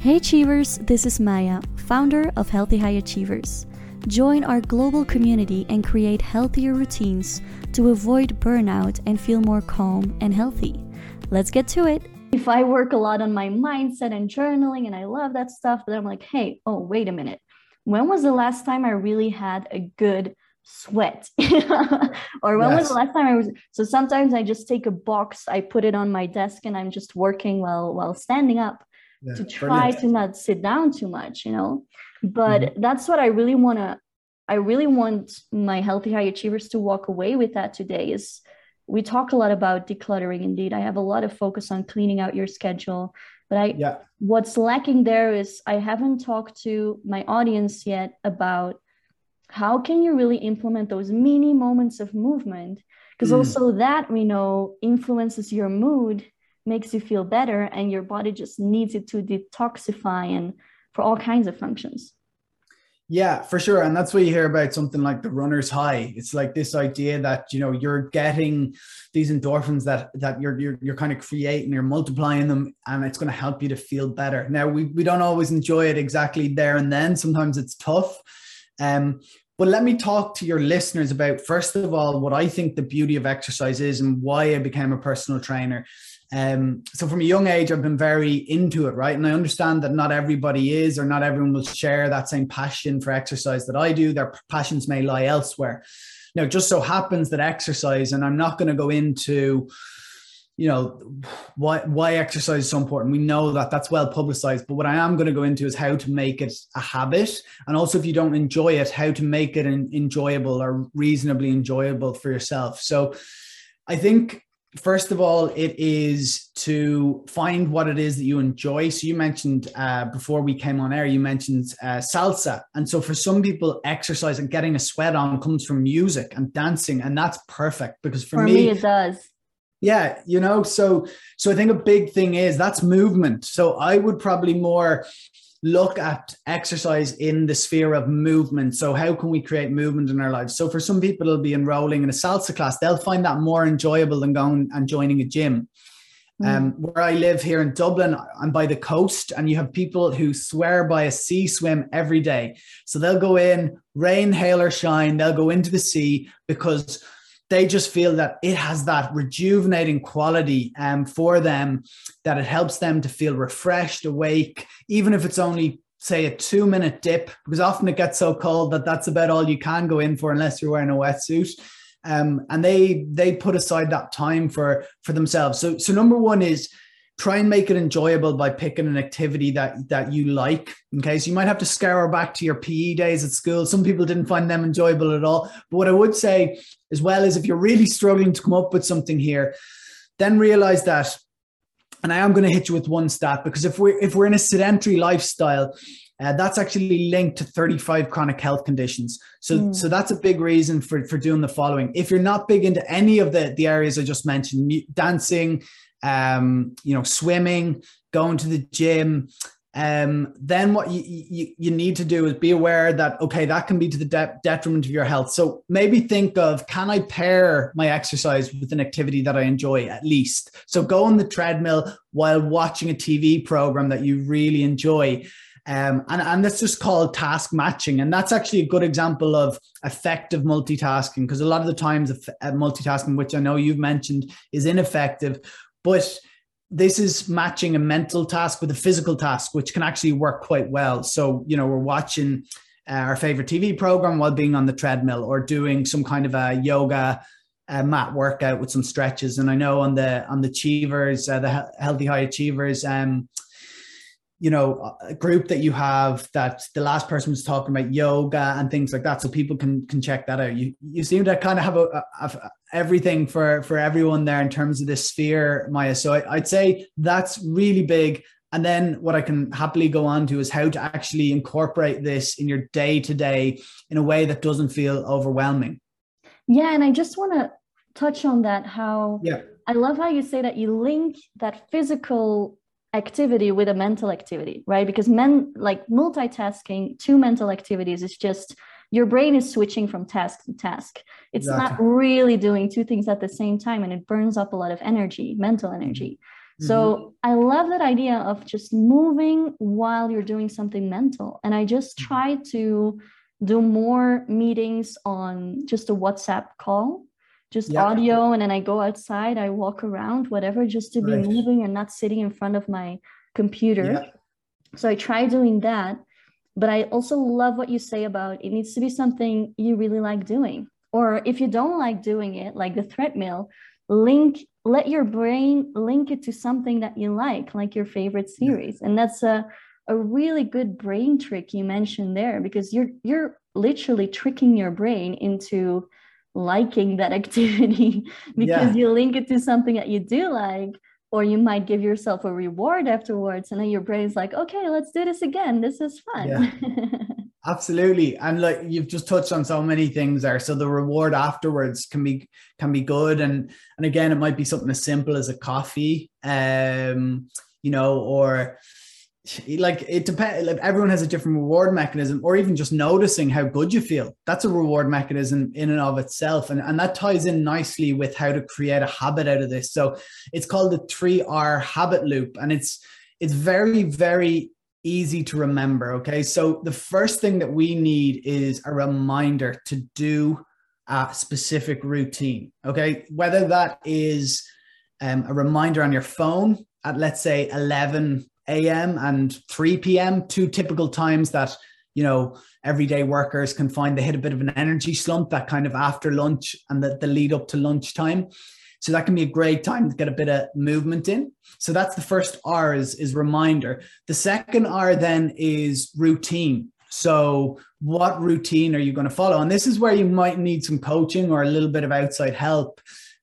Hey Achievers, this is Maya, founder of Healthy High Achievers. Join our global community and create healthier routines to avoid burnout and feel more calm and healthy. Let's get to it. If I work a lot on my mindset and journaling and I love that stuff, but I'm like, hey, oh, wait a minute. When was the last time I really had a good sweat? or when yes. was the last time I was so sometimes I just take a box, I put it on my desk and I'm just working while while standing up yeah, to try brilliant. to not sit down too much, you know. But mm-hmm. that's what I really want to. I really want my healthy high achievers to walk away with that today. Is we talk a lot about decluttering. Indeed, I have a lot of focus on cleaning out your schedule. But I, yeah. what's lacking there is I haven't talked to my audience yet about how can you really implement those mini moments of movement because mm. also that we know influences your mood makes you feel better and your body just needs it to detoxify and for all kinds of functions. Yeah for sure. And that's what you hear about something like the runner's high. It's like this idea that you know you're getting these endorphins that that you're you're, you're kind of creating you're multiplying them and it's going to help you to feel better. Now we, we don't always enjoy it exactly there and then. Sometimes it's tough. Um but let me talk to your listeners about, first of all, what I think the beauty of exercise is and why I became a personal trainer. Um, so from a young age, I've been very into it, right? And I understand that not everybody is, or not everyone will share that same passion for exercise that I do. Their passions may lie elsewhere. Now, just so happens that exercise, and I'm not going to go into, you know, why why exercise is so important. We know that that's well publicized, but what I am going to go into is how to make it a habit, and also if you don't enjoy it, how to make it an enjoyable or reasonably enjoyable for yourself. So, I think first of all, it is to find what it is that you enjoy. So you mentioned uh, before we came on air, you mentioned uh, salsa, and so for some people, exercise and getting a sweat on comes from music and dancing, and that's perfect because for, for me, me, it does. Yeah, you know, so so I think a big thing is that's movement. So I would probably more look at exercise in the sphere of movement. So, how can we create movement in our lives? So, for some people, it'll be enrolling in a salsa class. They'll find that more enjoyable than going and joining a gym. Mm. Um, where I live here in Dublin, I'm by the coast, and you have people who swear by a sea swim every day. So they'll go in, rain, hail, or shine, they'll go into the sea because they just feel that it has that rejuvenating quality um, for them that it helps them to feel refreshed awake even if it's only say a two minute dip because often it gets so cold that that's about all you can go in for unless you're wearing a wetsuit. Um, and they they put aside that time for for themselves. So so number one is try and make it enjoyable by picking an activity that that you like okay? So you might have to scour back to your pe days at school. Some people didn't find them enjoyable at all. But what i would say as well as if you're really struggling to come up with something here then realize that and i am going to hit you with one stat because if we're if we're in a sedentary lifestyle uh, that's actually linked to 35 chronic health conditions. So, mm. so that's a big reason for, for doing the following. If you're not big into any of the, the areas I just mentioned, dancing, um, you know, swimming, going to the gym. Um, then what you, you, you need to do is be aware that, okay, that can be to the de- detriment of your health. So maybe think of, can I pair my exercise with an activity that I enjoy at least? So go on the treadmill while watching a TV program that you really enjoy. Um, and, and that's just called task matching. And that's actually a good example of effective multitasking because a lot of the times multitasking, which I know you've mentioned, is ineffective but this is matching a mental task with a physical task, which can actually work quite well. So, you know, we're watching uh, our favorite TV program while being on the treadmill or doing some kind of a yoga uh, mat workout with some stretches. And I know on the on the achievers, uh, the healthy high achievers, um, you know a group that you have that the last person was talking about yoga and things like that so people can can check that out you you seem to kind of have a, a, a everything for for everyone there in terms of this sphere maya. So I, i'd say that's really big. And then what i can happily go on to is how to actually incorporate this in your day to day in a way that doesn't feel overwhelming. Yeah and i just want to touch on that how yeah. I love how you say that you link that physical activity with a mental activity, right? Because men like multitasking two mental activities is just your brain is switching from task to task. It's exactly. not really doing two things at the same time and it burns up a lot of energy, mental energy. So mm-hmm. I love that idea of just moving while you're doing something mental. And I just mm-hmm. try to do more meetings on just a WhatsApp call, just yeah. audio. And then I go outside, I walk around, whatever, just to be right. moving and not sitting in front of my computer. Yeah. So I try doing that. But I also love what you say about it needs to be something you really like doing. Or if you don't like doing it, like the treadmill, link let your brain link it to something that you like like your favorite series and that's a a really good brain trick you mentioned there because you're you're literally tricking your brain into liking that activity because yeah. you link it to something that you do like or you might give yourself a reward afterwards and then your brain's like okay let's do this again this is fun yeah. Absolutely. And like you've just touched on so many things there. So the reward afterwards can be can be good. And and again, it might be something as simple as a coffee. Um, you know, or like it depends like everyone has a different reward mechanism or even just noticing how good you feel that's a reward mechanism in and of itself and, and that ties in nicely with how to create a habit out of this so it's called the 3r habit loop and it's it's very very easy to remember. Okay. So the first thing that we need is a reminder to do a specific routine. Okay. Whether that is um, a reminder on your phone at, let's say, 11 a.m. and 3 p.m., two typical times that, you know, everyday workers can find they hit a bit of an energy slump that kind of after lunch and the, the lead up to lunchtime. So that can be a great time to get a bit of movement in. So that's the first R is, is reminder. The second R then is routine. So what routine are you going to follow? And this is where you might need some coaching or a little bit of outside help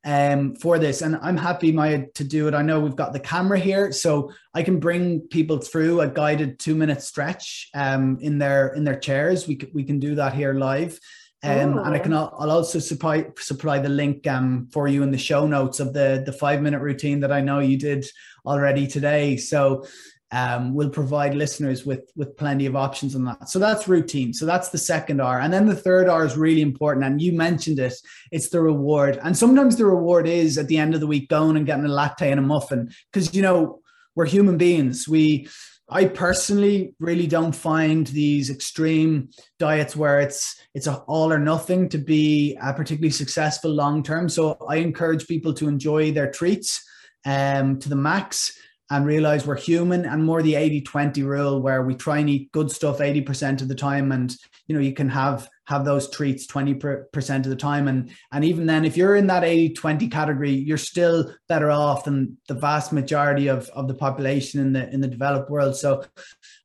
um, for this. And I'm happy, Maya, to do it. I know we've got the camera here, so I can bring people through a guided two minute stretch um, in their in their chairs. We, we can do that here live. Um, and I can I'll also supply supply the link um, for you in the show notes of the the five minute routine that I know you did already today. So um, we'll provide listeners with with plenty of options on that. So that's routine. So that's the second R, and then the third R is really important. And you mentioned it. It's the reward, and sometimes the reward is at the end of the week going and getting a latte and a muffin because you know we're human beings. We I personally really don't find these extreme diets where it's it's all or nothing to be uh, particularly successful long term. So I encourage people to enjoy their treats um, to the max and realize we're human and more the 80 20 rule where we try and eat good stuff 80% of the time and you know you can have have those treats 20% of the time. And and even then if you're in that 80 20 category you're still better off than the vast majority of of the population in the in the developed world. So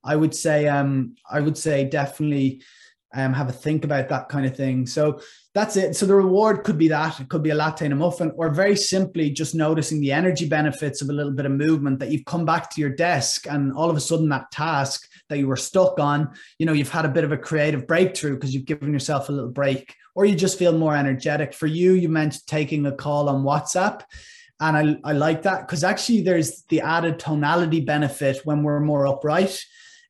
i would say um i would say definitely um have a think about that kind of thing so that's it. So the reward could be that it could be a latte and a muffin, or very simply just noticing the energy benefits of a little bit of movement that you've come back to your desk and all of a sudden that task that you were stuck on, you know, you've had a bit of a creative breakthrough because you've given yourself a little break, or you just feel more energetic. For you, you meant taking a call on WhatsApp. And I, I like that because actually there's the added tonality benefit when we're more upright.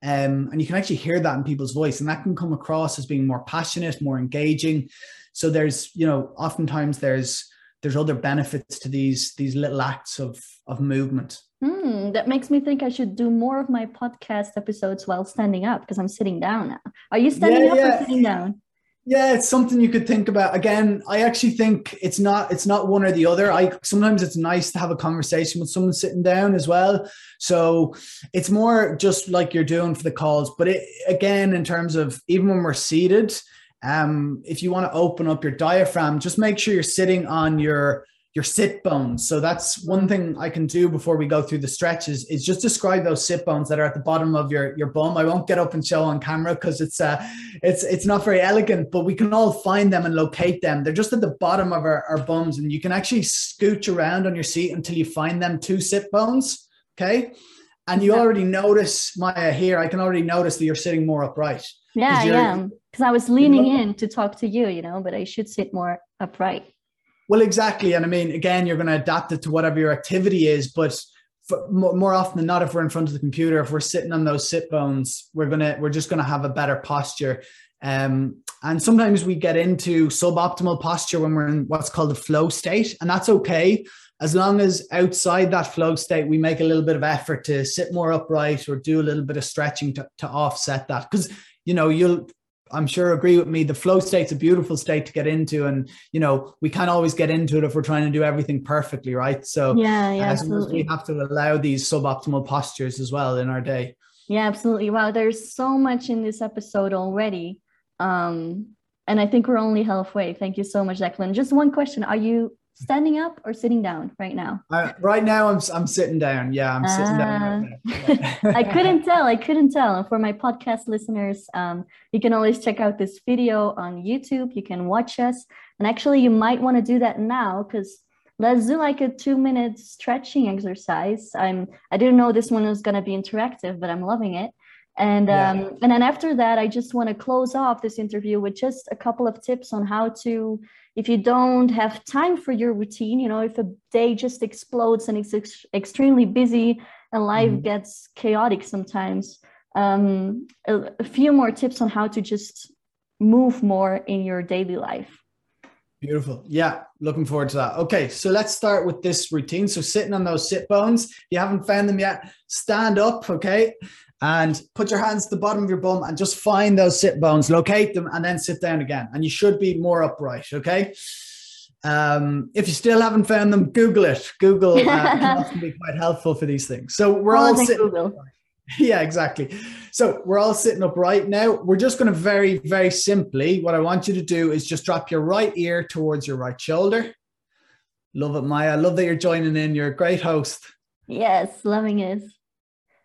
Um, and you can actually hear that in people's voice, and that can come across as being more passionate, more engaging. So there's, you know, oftentimes there's there's other benefits to these these little acts of of movement. Mm, that makes me think I should do more of my podcast episodes while standing up because I'm sitting down now. Are you standing yeah, up yeah. or sitting down? Yeah, it's something you could think about. Again, I actually think it's not it's not one or the other. I sometimes it's nice to have a conversation with someone sitting down as well. So it's more just like you're doing for the calls. But it again, in terms of even when we're seated, um, if you want to open up your diaphragm, just make sure you're sitting on your your sit bones. So that's one thing I can do before we go through the stretches is just describe those sit bones that are at the bottom of your, your bum. I won't get up and show on camera because it's uh it's it's not very elegant, but we can all find them and locate them. They're just at the bottom of our, our bums, and you can actually scooch around on your seat until you find them two sit bones. Okay. And you yeah. already notice Maya here, I can already notice that you're sitting more upright. Yeah, yeah because I was leaning in to talk to you, you know, but I should sit more upright. Well, exactly. And I mean, again, you're going to adapt it to whatever your activity is, but more often than not, if we're in front of the computer, if we're sitting on those sit bones, we're gonna we're just gonna have a better posture. Um, and sometimes we get into suboptimal posture when we're in what's called a flow state, and that's okay as long as outside that flow state, we make a little bit of effort to sit more upright or do a little bit of stretching to, to offset that. Because, you know, you'll, I'm sure agree with me. The flow state's a beautiful state to get into, and you know we can't always get into it if we're trying to do everything perfectly, right? So yeah, yeah, absolutely. We have to allow these suboptimal postures as well in our day. Yeah, absolutely. Wow, there's so much in this episode already, um, and I think we're only halfway. Thank you so much, Declan. Just one question: Are you standing up or sitting down right now? Uh, right now, I'm I'm sitting down. Yeah, I'm sitting down. Right ah. I couldn't tell. I couldn't tell. And for my podcast listeners, um, you can always check out this video on YouTube. You can watch us, and actually, you might want to do that now because let's do like a two minute stretching exercise. I'm I didn't know this one was gonna be interactive, but I'm loving it. And yeah. um, and then after that, I just want to close off this interview with just a couple of tips on how to if you don't have time for your routine, you know, if a day just explodes and it's ex- extremely busy and life mm-hmm. gets chaotic sometimes, um, a, a few more tips on how to just move more in your daily life. Beautiful. Yeah, looking forward to that. Okay, so let's start with this routine. So, sitting on those sit bones, if you haven't found them yet, stand up, okay? And put your hands to the bottom of your bum and just find those sit bones, locate them, and then sit down again. And you should be more upright. Okay. Um, if you still haven't found them, Google it. Google uh, can often be quite helpful for these things. So we're all sitting. Google. Yeah, exactly. So we're all sitting up right now. We're just going to very, very simply. What I want you to do is just drop your right ear towards your right shoulder. Love it, Maya. Love that you're joining in. You're a great host. Yes, loving it.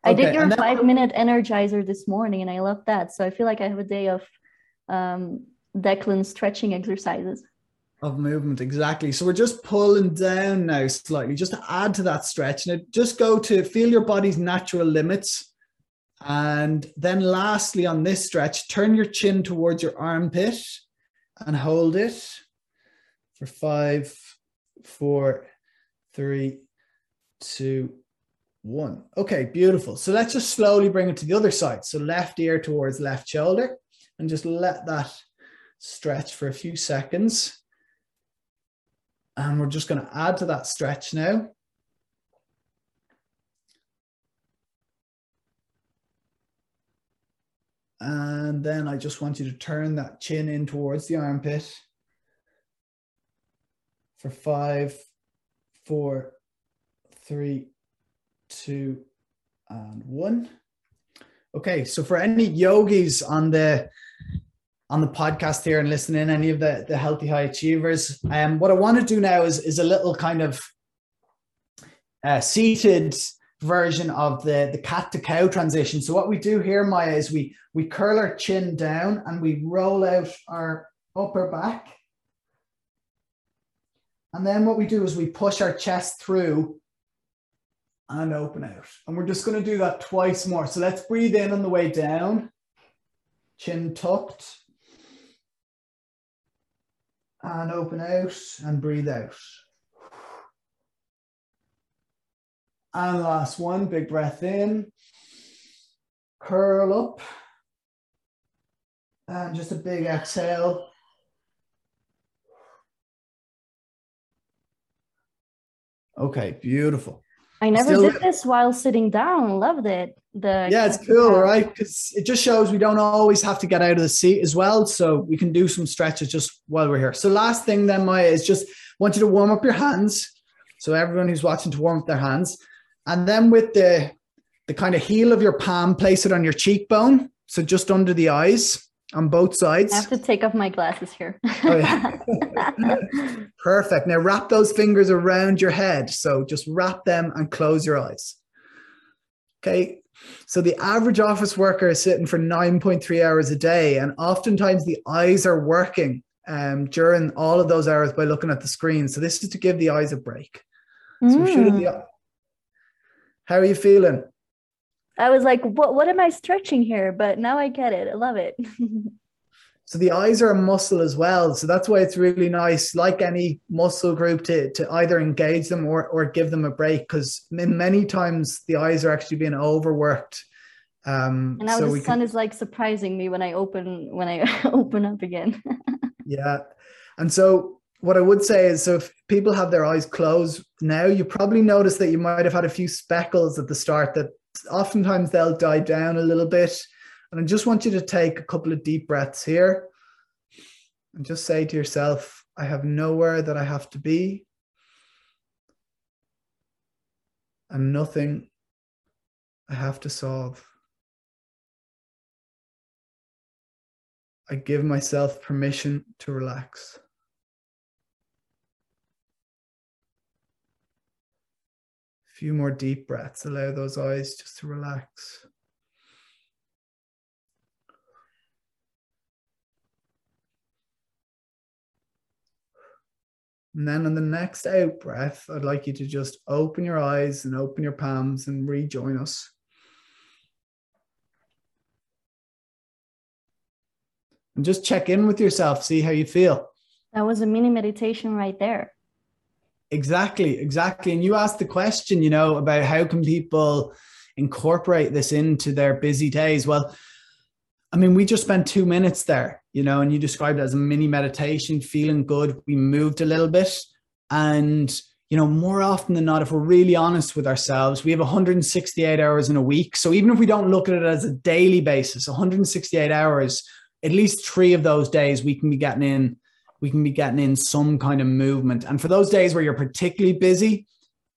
I did your five minute energizer this morning and I love that. So I feel like I have a day of um, Declan stretching exercises. Of movement, exactly. So we're just pulling down now slightly, just to add to that stretch. And just go to feel your body's natural limits. And then lastly, on this stretch, turn your chin towards your armpit and hold it for five, four, three, two, one. Okay, beautiful. So let's just slowly bring it to the other side. So left ear towards left shoulder and just let that stretch for a few seconds. And we're just going to add to that stretch now. And then I just want you to turn that chin in towards the armpit for five, four, three, two, and one. Okay, so for any yogis on the on the podcast here and listening, any of the the healthy high achievers, um, what I want to do now is is a little kind of uh, seated version of the the cat to cow transition. So what we do here, Maya, is we we curl our chin down and we roll out our upper back. And then what we do is we push our chest through and open out. And we're just going to do that twice more. So let's breathe in on the way down, chin tucked, and open out and breathe out. And last one, big breath in, curl up, and just a big exhale. Okay, beautiful. I never Still, did this while sitting down. Loved it. The yeah, it's cool, right? Because it just shows we don't always have to get out of the seat as well. So we can do some stretches just while we're here. So last thing then, Maya, is just want you to warm up your hands. So everyone who's watching to warm up their hands, and then with the the kind of heel of your palm, place it on your cheekbone. So just under the eyes on both sides. I have to take off my glasses here. oh, yeah. Perfect. Now wrap those fingers around your head. So just wrap them and close your eyes. Okay. So the average office worker is sitting for 9.3 hours a day, and oftentimes the eyes are working um, during all of those hours by looking at the screen. So this is to give the eyes a break. So mm. the, how are you feeling? I was like, what what am I stretching here? But now I get it. I love it. so the eyes are a muscle as well. So that's why it's really nice, like any muscle group, to, to either engage them or, or give them a break. Because many times the eyes are actually being overworked. Um, and now so the sun can... is like surprising me when I open when I open up again. yeah. And so what I would say is so if people have their eyes closed now, you probably notice that you might have had a few speckles at the start that oftentimes they'll die down a little bit. And I just want you to take a couple of deep breaths here and just say to yourself, I have nowhere that I have to be and nothing I have to solve. I give myself permission to relax. Few more deep breaths. Allow those eyes just to relax. And then on the next out breath, I'd like you to just open your eyes and open your palms and rejoin us. And just check in with yourself, see how you feel. That was a mini meditation right there. Exactly, exactly. And you asked the question, you know, about how can people incorporate this into their busy days? Well, I mean, we just spent two minutes there, you know, and you described it as a mini meditation, feeling good. We moved a little bit. And, you know, more often than not, if we're really honest with ourselves, we have 168 hours in a week. So even if we don't look at it as a daily basis, 168 hours, at least three of those days we can be getting in, we can be getting in some kind of movement. And for those days where you're particularly busy,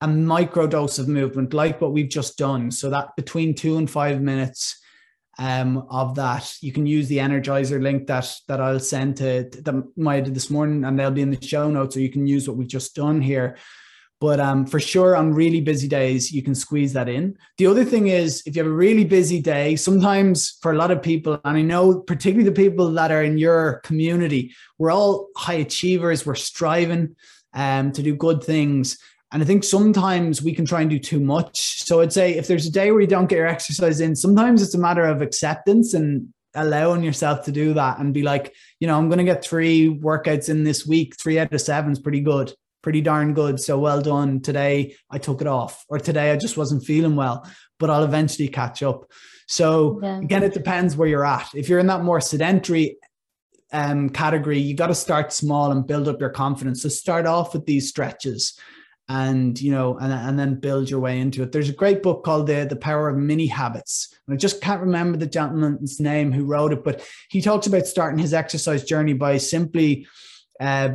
a micro dose of movement, like what we've just done. So that between two and five minutes um, of that. You can use the Energizer link that that I'll send to that Maya did this morning, and they'll be in the show notes, so you can use what we've just done here. But um, for sure, on really busy days, you can squeeze that in. The other thing is, if you have a really busy day, sometimes for a lot of people, and I know particularly the people that are in your community, we're all high achievers. We're striving um, to do good things. And I think sometimes we can try and do too much. So I'd say if there's a day where you don't get your exercise in, sometimes it's a matter of acceptance and allowing yourself to do that and be like, you know, I'm going to get three workouts in this week. Three out of seven is pretty good, pretty darn good. So well done. Today I took it off, or today I just wasn't feeling well, but I'll eventually catch up. So yeah. again, it depends where you're at. If you're in that more sedentary um, category, you got to start small and build up your confidence. So start off with these stretches and you know and, and then build your way into it there's a great book called the the power of mini habits and i just can't remember the gentleman's name who wrote it but he talks about starting his exercise journey by simply uh,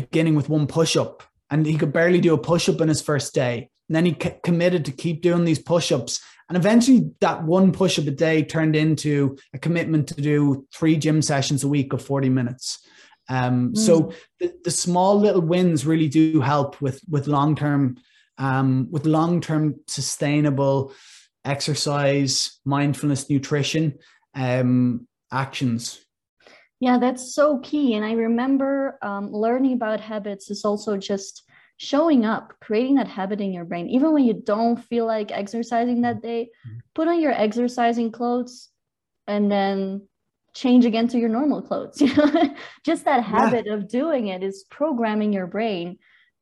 beginning with one push-up and he could barely do a push-up in his first day and then he c- committed to keep doing these push-ups and eventually that one push-up a day turned into a commitment to do three gym sessions a week of 40 minutes um, mm. So the, the, small little wins really do help with with long term um, with long term sustainable exercise, mindfulness, nutrition um, actions. Yeah, that's so key. And I remember um, learning about habits is also just showing up, creating that habit in your brain. Even when you don't feel like exercising that day, mm-hmm. put on your exercising clothes and then change again to your normal clothes you know just that habit yeah. of doing it is programming your brain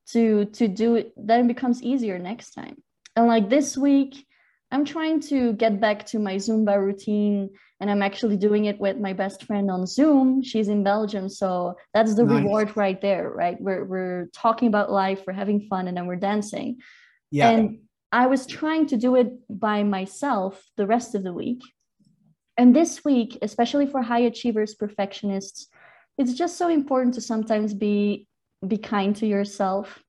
to to do it then it becomes easier next time and like this week i'm trying to get back to my zumba routine and i'm actually doing it with my best friend on zoom. She's in belgium so that's the nice. reward right there right? We're, we're talking about life we're having fun and then we're dancing. Yeah. And i was trying to do it by myself the rest of the week. And this week, especially for high achievers, perfectionists, it's just so important to sometimes be be kind to yourself.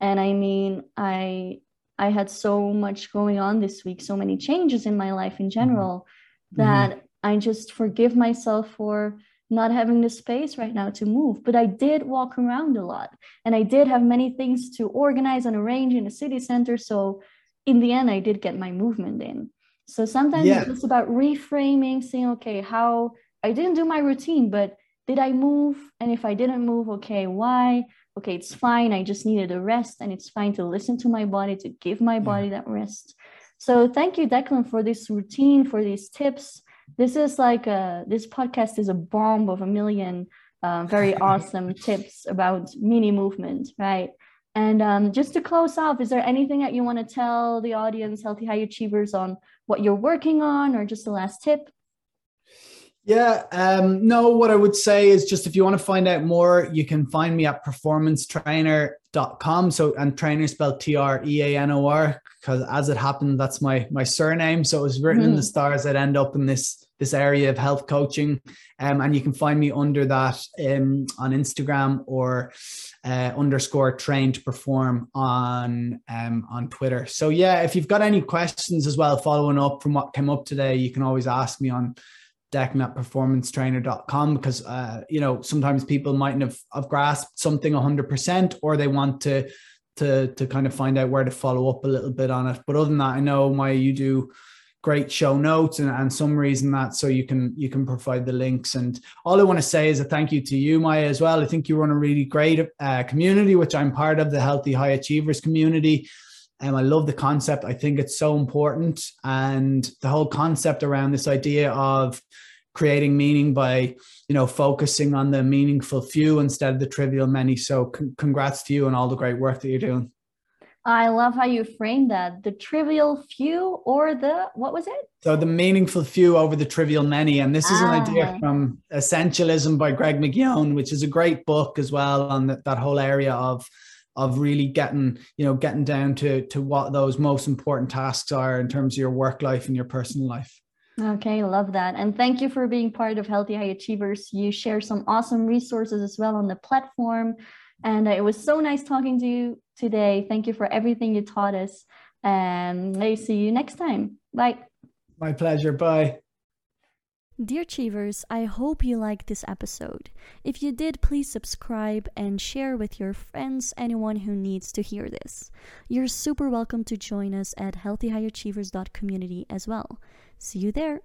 And I mean, I I had so much going on this week, so many changes in my life in mm-hmm. general mm-hmm. that. I just forgive myself for not having the space right now to move. But I did walk around a lot and I did have many things to organize and arrange in the city center. So in the end, I did get my movement in. So sometimes yeah. it's just about reframing, saying, okay, how I didn't do my routine, but did I move? And if I didn't move, okay, why? Okay, it's fine. I just needed a rest, and it's fine to listen to my body, to give my body yeah. that rest. So thank you, Declan, for this routine, for these tips. This is like a this podcast is a bomb of a million uh, very awesome tips about mini movement, right? And um, just to close off, is there anything that you want to tell the audience, Healthy High Achievers, on what you're working on, or just the last tip? Yeah, um, no, what I would say is just if you want to find out more, you can find me at performancetreanor.com. So, and Treanor spelled T R E A N O R, because as it happened, that's my my surname. So it was written mm. in the hmm. stars I'd end up in this this area of health coaching. Um, and you can find me under that um, on Instagram or uh, underscore train to perform on um, on Twitter. So yeah, if you've got any questions as well, following up from what came up today, you can always ask me on declan at performancetreanor.com because uh, you know sometimes people mightn't have, have grasped something 100% or they want to to to kind of find out where to follow up a little bit on it. But other than that i know maya you do great show notes and, and summaries and that so you can you can provide the links. And all i want to say is a thank you to you maya as well. I think you run a really great uh, community which i'm part of the healthy high achievers community and I love the concept. I think it's so important. And the whole concept around this idea of creating meaning by, you know, focusing on the meaningful few instead of the trivial many. So c- congrats to you and all the great work that you're doing. I love how you framed that. The trivial few or the, what was it? So the meaningful few over the trivial many. And this is ah. an idea from Essentialism by Greg McKeown, which is a great book as well on the, that whole area of of really getting you know getting down to to what those most important tasks are in terms of your work life and your personal life. Okay love that. And thank you for being part of healthy high achievers. You share some awesome resources as well on the platform. And uh, it was so nice talking to you today. Thank you for everything you taught us. And i see you next time. Bye. My pleasure. Bye Dear Achievers, I hope you liked this episode. If you did, please subscribe and share with your friends, anyone who needs to hear this. You're super welcome to join us at healthyhighachievers.community as well. See you there.